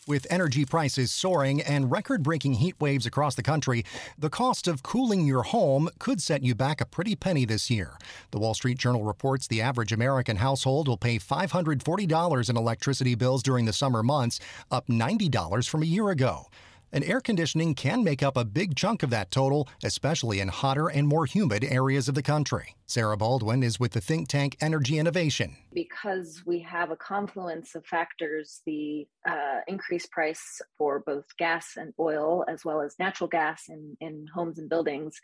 Speaker 4: With energy prices soaring and record breaking heat waves across the country, the cost of cooling your home could set you back a pretty penny this year. The Wall Street Journal reports the average American household will pay $540 in electricity bills during the summer months, up $90 from a year ago and air conditioning can make up a big chunk of that total, especially in hotter and more humid areas of the country. Sarah Baldwin is with the think tank Energy Innovation.
Speaker 6: Because we have a confluence of factors, the uh, increased price for both gas and oil, as well as natural gas in, in homes and buildings,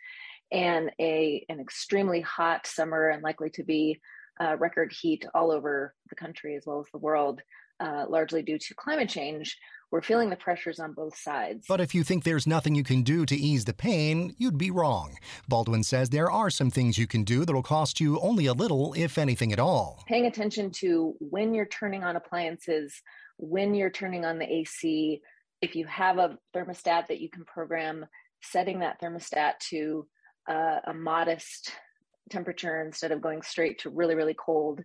Speaker 6: and a an extremely hot summer and likely to be uh, record heat all over the country as well as the world, uh, largely due to climate change we're feeling the pressures on both sides.
Speaker 4: But if you think there's nothing you can do to ease the pain, you'd be wrong. Baldwin says there are some things you can do that'll cost you only a little, if anything at all.
Speaker 6: Paying attention to when you're turning on appliances, when you're turning on the AC, if you have a thermostat that you can program, setting that thermostat to uh, a modest temperature instead of going straight to really, really cold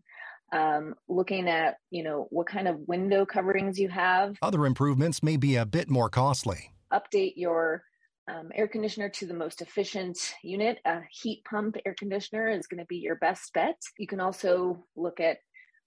Speaker 6: um, looking at you know what kind of window coverings you have.
Speaker 4: Other improvements may be a bit more costly.
Speaker 6: Update your um, air conditioner to the most efficient unit. A heat pump air conditioner is going to be your best bet. You can also look at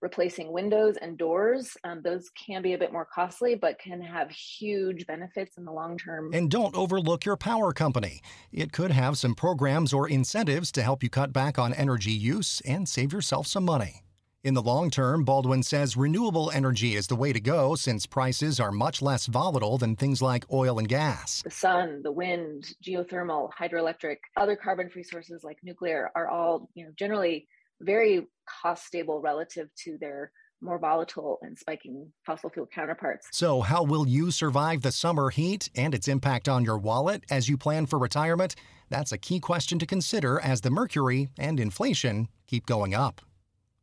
Speaker 6: replacing windows and doors. Um, those can be a bit more costly, but can have huge benefits in the long term.
Speaker 4: And don't overlook your power company. It could have some programs or incentives to help you cut back on energy use and save yourself some money. In the long term, Baldwin says renewable energy is the way to go since prices are much less volatile than things like oil and gas.
Speaker 6: The sun, the wind, geothermal, hydroelectric, other carbon free sources like nuclear are all, you know, generally very cost stable relative to their more volatile and spiking fossil fuel counterparts.
Speaker 4: So, how will you survive the summer heat and its impact on your wallet as you plan for retirement? That's a key question to consider as the mercury and inflation keep going up.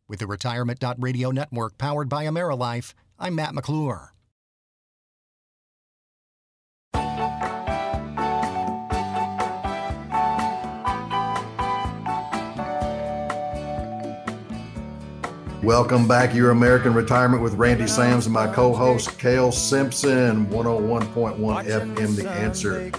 Speaker 4: With the Retirement.radio network powered by AmeriLife, I'm Matt McClure.
Speaker 3: Welcome back, to Your American Retirement with Randy Sams and my co host, Kale Simpson, 101.1 FM, The Answer.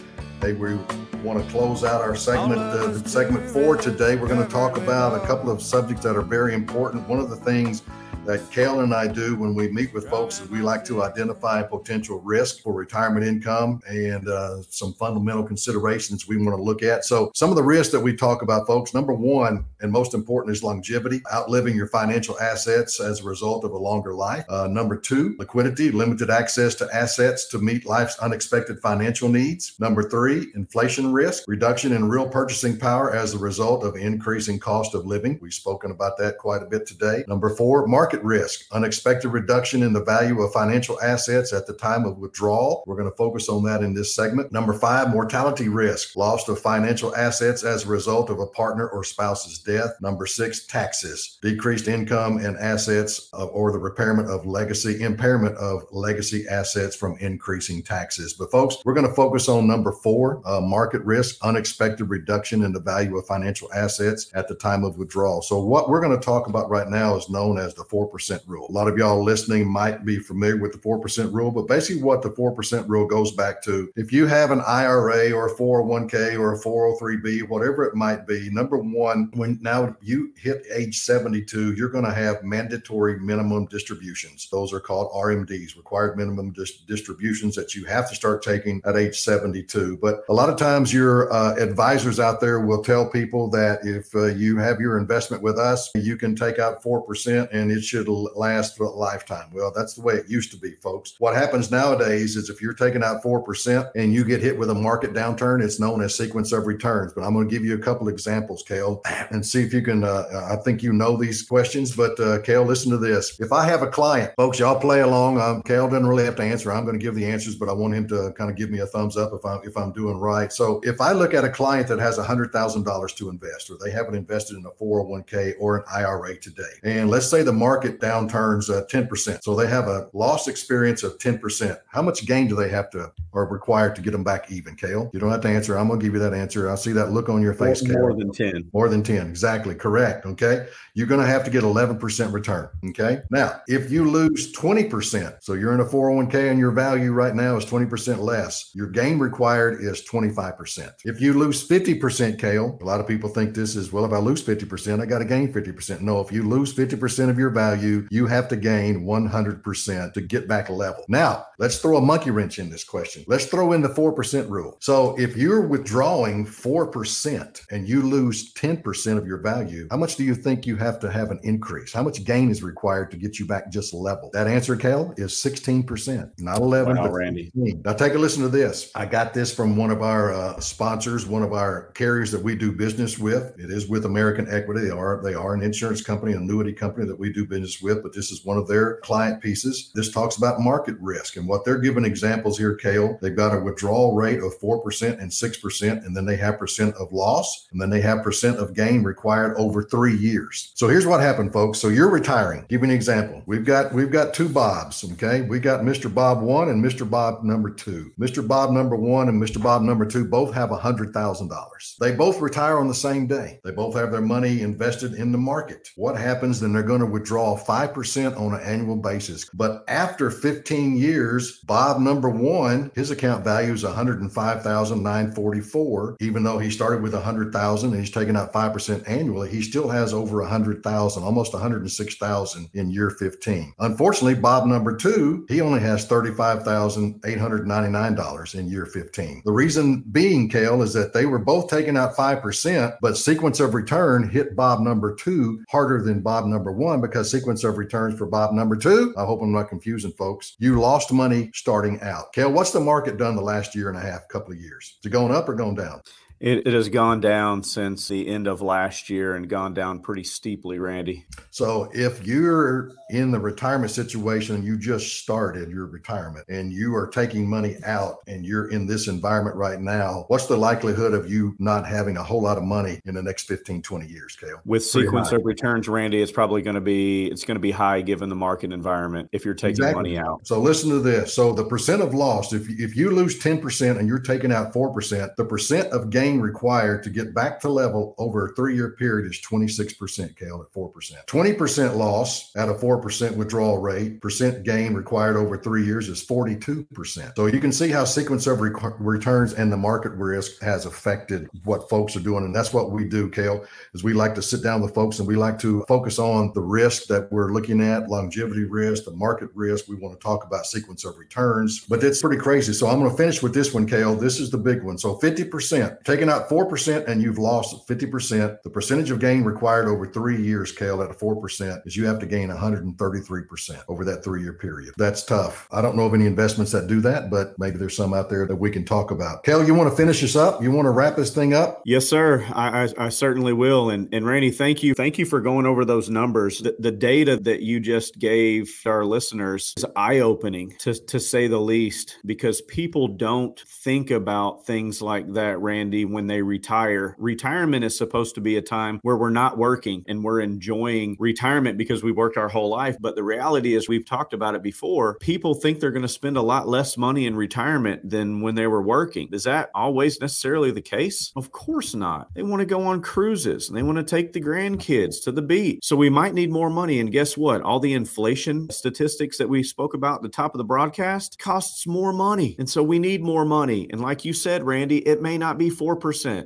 Speaker 3: Hey, we want to close out our segment, uh, segment four today. We're going to talk about a couple of subjects that are very important. One of the things that Kale and I do when we meet with folks is we like to identify potential risk for retirement income and uh, some fundamental considerations we want to look at. So, some of the risks that we talk about, folks, number one and most important is longevity, outliving your financial assets as a result of a longer life. Uh, number two, liquidity, limited access to assets to meet life's unexpected financial needs. Number three, inflation risk, reduction in real purchasing power as a result of increasing cost of living. We've spoken about that quite a bit today. Number four, market market risk, unexpected reduction in the value of financial assets at the time of withdrawal. We're going to focus on that in this segment. Number five, mortality risk, loss of financial assets as a result of a partner or spouse's death. Number six, taxes, decreased income and assets of, or the repairment of legacy, impairment of legacy assets from increasing taxes. But folks, we're going to focus on number four, uh, market risk, unexpected reduction in the value of financial assets at the time of withdrawal. So what we're going to talk about right now is known as the four 4% rule. A lot of y'all listening might be familiar with the 4% rule, but basically what the 4% rule goes back to, if you have an IRA or a 401k or a 403b, whatever it might be, number one, when now you hit age 72, you're going to have mandatory minimum distributions. Those are called RMDs, required minimum dis- distributions that you have to start taking at age 72. But a lot of times your uh, advisors out there will tell people that if uh, you have your investment with us, you can take out 4% and it should last for a lifetime. Well, that's the way it used to be, folks. What happens nowadays is if you're taking out 4% and you get hit with a market downturn, it's known as sequence of returns. But I'm going to give you a couple examples, Kale, and see if you can. Uh, I think you know these questions, but uh, Kale, listen to this. If I have a client, folks, y'all play along. Um, Kale doesn't really have to answer. I'm going to give the answers, but I want him to kind of give me a thumbs up if I'm if I'm doing right. So if I look at a client that has $100,000 to invest, or they haven't invested in a 401k or an IRA today, and let's say the market market downturns uh, 10%. So they have a loss experience of 10%. How much gain do they have to or required to get them back even, Kale? You don't have to answer. I'm going to give you that answer. I see that look on your face,
Speaker 2: more, more than 10.
Speaker 3: More than 10. Exactly. Correct. Okay. You're going to have to get 11% return. Okay. Now, if you lose 20%, so you're in a 401k and your value right now is 20% less, your gain required is 25%. If you lose 50%, Kale, a lot of people think this is, well, if I lose 50%, I got to gain 50%. No, if you lose 50% of your value, you you have to gain 100% to get back level. Now, let's throw a monkey wrench in this question. Let's throw in the 4% rule. So if you're withdrawing 4% and you lose 10% of your value, how much do you think you have to have an increase? How much gain is required to get you back just level? That answer, Kale, is 16%, not 11.
Speaker 2: Wow, Randy. 16.
Speaker 3: Now take a listen to this. I got this from one of our uh, sponsors, one of our carriers that we do business with. It is with American Equity. They are they are an insurance company, annuity company that we do business with, but this is one of their client pieces. This talks about market risk and what they're giving examples here, Kale. They've got a withdrawal rate of 4% and 6%, and then they have percent of loss, and then they have percent of gain required over three years. So here's what happened, folks. So you're retiring. Give me an example. We've got we've got two Bobs, okay? We got Mr. Bob one and Mr. Bob number two. Mr. Bob number one and Mr. Bob number two both have a hundred thousand dollars. They both retire on the same day. They both have their money invested in the market. What happens then? They're going to withdraw 5% on an annual basis. But after 15 years, Bob number one, his account value is 105,944. Even though he started with 100,000 and he's taking out 5% annually, he still has over 100,000, almost 106,000 in year 15. Unfortunately, Bob number two, he only has $35,899 in year 15. The reason being, Kale, is that they were both taking out 5%, but sequence of return hit Bob number two harder than Bob number one because sequence of returns for Bob number two, I hope I'm not confusing folks, you lost money starting out. Kale, what's the market done the last year and a half, couple of years? Is it going up or going down?
Speaker 2: It, it, has gone down since the end of last year and gone down pretty steeply, Randy.
Speaker 3: So, if you're in the retirement situation and you just started your retirement and you are taking money out and you're in this environment right now, what's the likelihood of you not having a whole lot of money in the next 15, 20 years, Kale?
Speaker 2: With sequence of returns, Randy, it's probably going to be it's going to be high given the market environment if you're taking exactly. money out.
Speaker 3: So, listen to this. So, the percent of loss, if if you lose 10% and you're taking out 4%, the percent of gain required to get back to level over a three year period is 26%, Kale, at 4%. 20% loss at a 4% withdrawal rate, percent gain required over three years is 42%. So you can see how sequence of returns and the market risk has affected what folks are doing. And that's what we do, Kale, is we like to sit down with folks and we like to focus on the risk that we're looking at, longevity risk, the market risk. We want to talk about sequence of returns, but it's pretty crazy. So I'm going to finish with this one, Kale. This is the big one. So 50%, taking out 4% and you've lost 50%. The percentage of gain required over three years, Kale, at a 4% is you have to gain 133% over that three year period. That's tough. I don't know of any investments that do that, but maybe there's some out there that we can talk about. Kale, you want to finish this up? You want to wrap this thing up?
Speaker 2: Yes, sir. I, I, I certainly will. And, and Randy, thank you. Thank you for going over those numbers. The, the data that you just gave our listeners is eye opening to, to say the least, because people don't think about things like that, Randy, when they retire. Retirement is supposed to be a time where we're not working and we're enjoying retirement because we worked our whole life. But the reality is, we've talked about it before. People think they're going to spend a lot less money in retirement than when they were working. Is that always necessarily the case? Of course not. They want to go on cruises and they want to take the grandkids to the beach. So we might need more money. And guess what? All the inflation statistics that we spoke about at the top of the broadcast costs more money. And so we need more money. And like you said, Randy, it may not be 4%.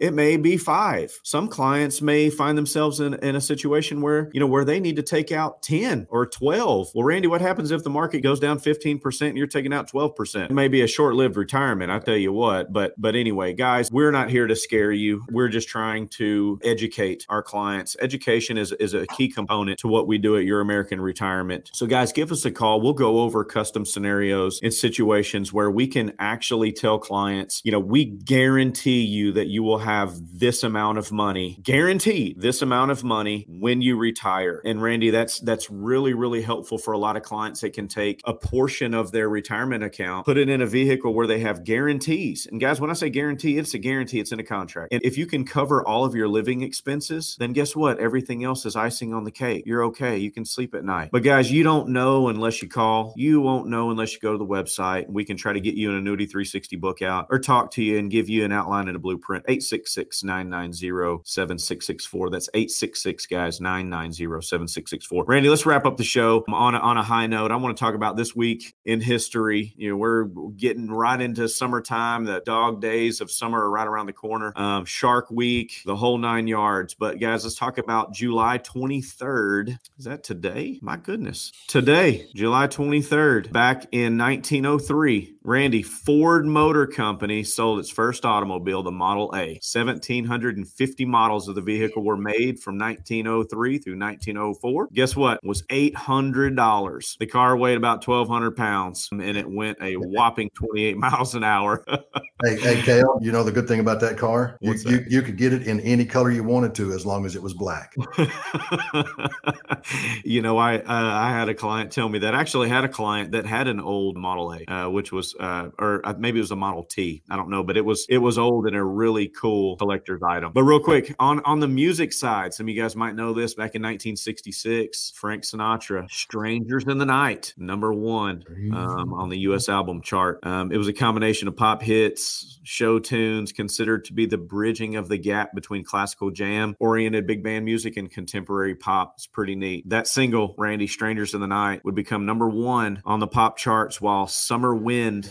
Speaker 2: It may be five. Some clients may find themselves in, in a situation where, you know, where they need to take out 10 or 12. Well, Randy, what happens if the market goes down 15% and you're taking out 12%? It may be a short-lived retirement, I tell you what. But but anyway, guys, we're not here to scare you. We're just trying to educate our clients. Education is, is a key component to what we do at Your American Retirement. So, guys, give us a call. We'll go over custom scenarios and situations where we can actually tell clients, you know, we guarantee you that you will have this amount of money guaranteed this amount of money when you retire. And randy that's that's really really helpful for a lot of clients that can take a portion of their retirement account put it in a vehicle where they have guarantees. And guys when i say guarantee it's a guarantee it's in a contract. And if you can cover all of your living expenses then guess what? Everything else is icing on the cake. You're okay. You can sleep at night. But guys you don't know unless you call. You won't know unless you go to the website. We can try to get you an annuity 360 book out or talk to you and give you an outline and a blueprint 866 990 7664. That's 866 guys 990 7664. Randy, let's wrap up the show on a, on a high note. I want to talk about this week in history. You know, we're getting right into summertime. The dog days of summer are right around the corner. Um, Shark Week, the whole nine yards. But guys, let's talk about July 23rd. Is that today? My goodness. Today, July 23rd, back in 1903, Randy, Ford Motor Company sold its first automobile, the Model A. 1,750 models of the vehicle were made from 1903 through 1904. Guess what? It was $800. The car weighed about 1,200 pounds and it went a whopping 28 miles an hour.
Speaker 3: hey, hey, Kale, you know the good thing about that car? You, that? you, you could get it in any color you wanted to as long as it was black.
Speaker 2: you know, I uh, I had a client tell me that I actually had a client that had an old Model A, uh, which was uh, or uh, maybe it was a Model T. I don't know, but it was it was old and a really cool collector's item. But real quick on on the music side, some of you guys might know this. Back in 1966, Frank Sinatra, "Strangers in the Night," number one um, on the U.S. album chart. Um, it was a combination of pop hits, show tunes, considered to be the bridging of the gap between classical jam oriented big band music and contemporary pop. It's pretty neat. That single, Randy, "Strangers in the Night," would become number one on the pop charts, while "Summer Wind."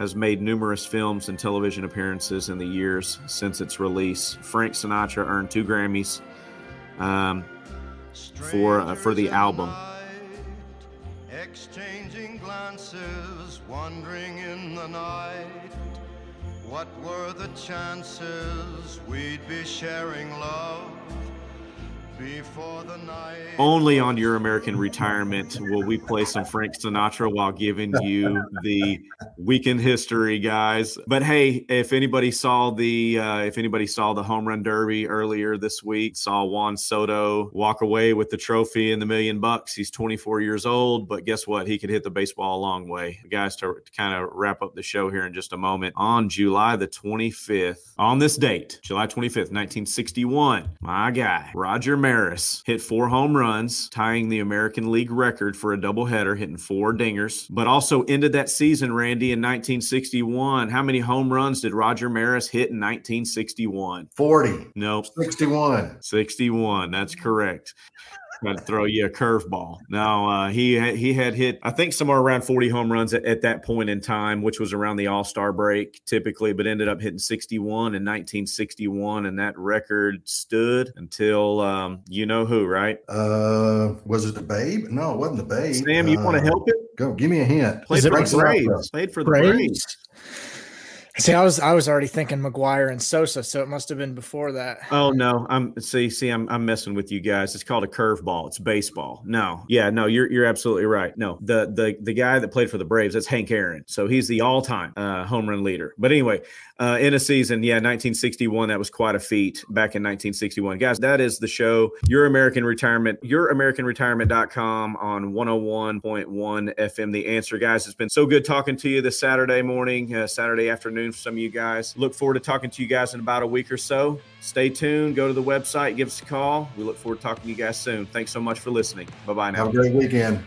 Speaker 2: Has made numerous films and television appearances in the years since its release. Frank Sinatra earned two Grammys um, for uh, for the album. Exchanging glances, wandering in the night. What were the chances we'd be sharing love? Only on your American retirement will we play some Frank Sinatra while giving you the weekend history, guys. But hey, if anybody saw the uh, if anybody saw the home run derby earlier this week, saw Juan Soto walk away with the trophy and the million bucks. He's 24 years old, but guess what? He could hit the baseball a long way. Guys, to, to kind of wrap up the show here in just a moment, on July the 25th, on this date, July 25th, 1961, my guy Roger. Maris Maris hit four home runs, tying the American League record for a doubleheader, hitting four dingers, but also ended that season, Randy, in 1961. How many home runs did Roger Maris hit in 1961?
Speaker 3: 40.
Speaker 2: Nope.
Speaker 3: 61.
Speaker 2: 61. That's correct try to throw you a curveball. No, uh, he had, he had hit I think somewhere around 40 home runs at, at that point in time, which was around the All Star break typically, but ended up hitting 61 in 1961, and that record stood until um, you know who, right?
Speaker 3: Uh, was it the Babe? No, it wasn't the Babe.
Speaker 2: Sam, you uh, want to help it?
Speaker 3: Go, give me a hint.
Speaker 2: Played for the Braves. Played for the Braves. Braves.
Speaker 5: See, I was I was already thinking McGwire and Sosa, so it must have been before that.
Speaker 2: Oh no, I'm see see I'm I'm messing with you guys. It's called a curveball. It's baseball. No, yeah, no, you're you're absolutely right. No, the the the guy that played for the Braves, that's Hank Aaron. So he's the all time uh, home run leader. But anyway, uh, in a season, yeah, 1961, that was quite a feat back in 1961. Guys, that is the show. Your American Retirement, youramericanretirement.com on 101.1 FM. The answer, guys. It's been so good talking to you this Saturday morning, uh, Saturday afternoon for some of you guys. Look forward to talking to you guys in about a week or so. Stay tuned. Go to the website, give us a call. We look forward to talking to you guys soon. Thanks so much for listening. Bye bye now.
Speaker 3: Have a great weekend.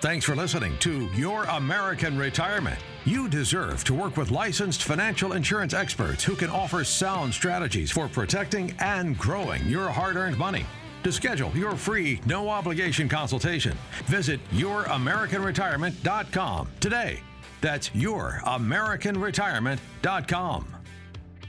Speaker 1: Thanks for listening to Your American Retirement. You deserve to work with licensed financial insurance experts who can offer sound strategies for protecting and growing your hard earned money. To schedule your free, no obligation consultation, visit youramericanretirement.com today. That's youramericanretirement.com.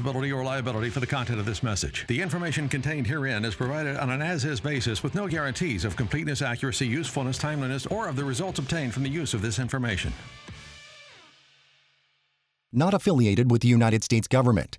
Speaker 1: or liability for the content of this message. The information contained herein is provided on an as-is basis with no guarantees of completeness, accuracy, usefulness, timeliness, or of the results obtained from the use of this information.
Speaker 4: Not affiliated with the United States government.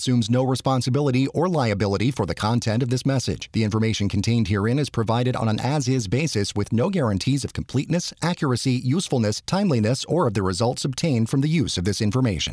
Speaker 4: assumes no responsibility or liability for the content of this message. The information contained herein is provided on an as is basis with no guarantees of completeness, accuracy, usefulness, timeliness, or of the results obtained from the use of this information.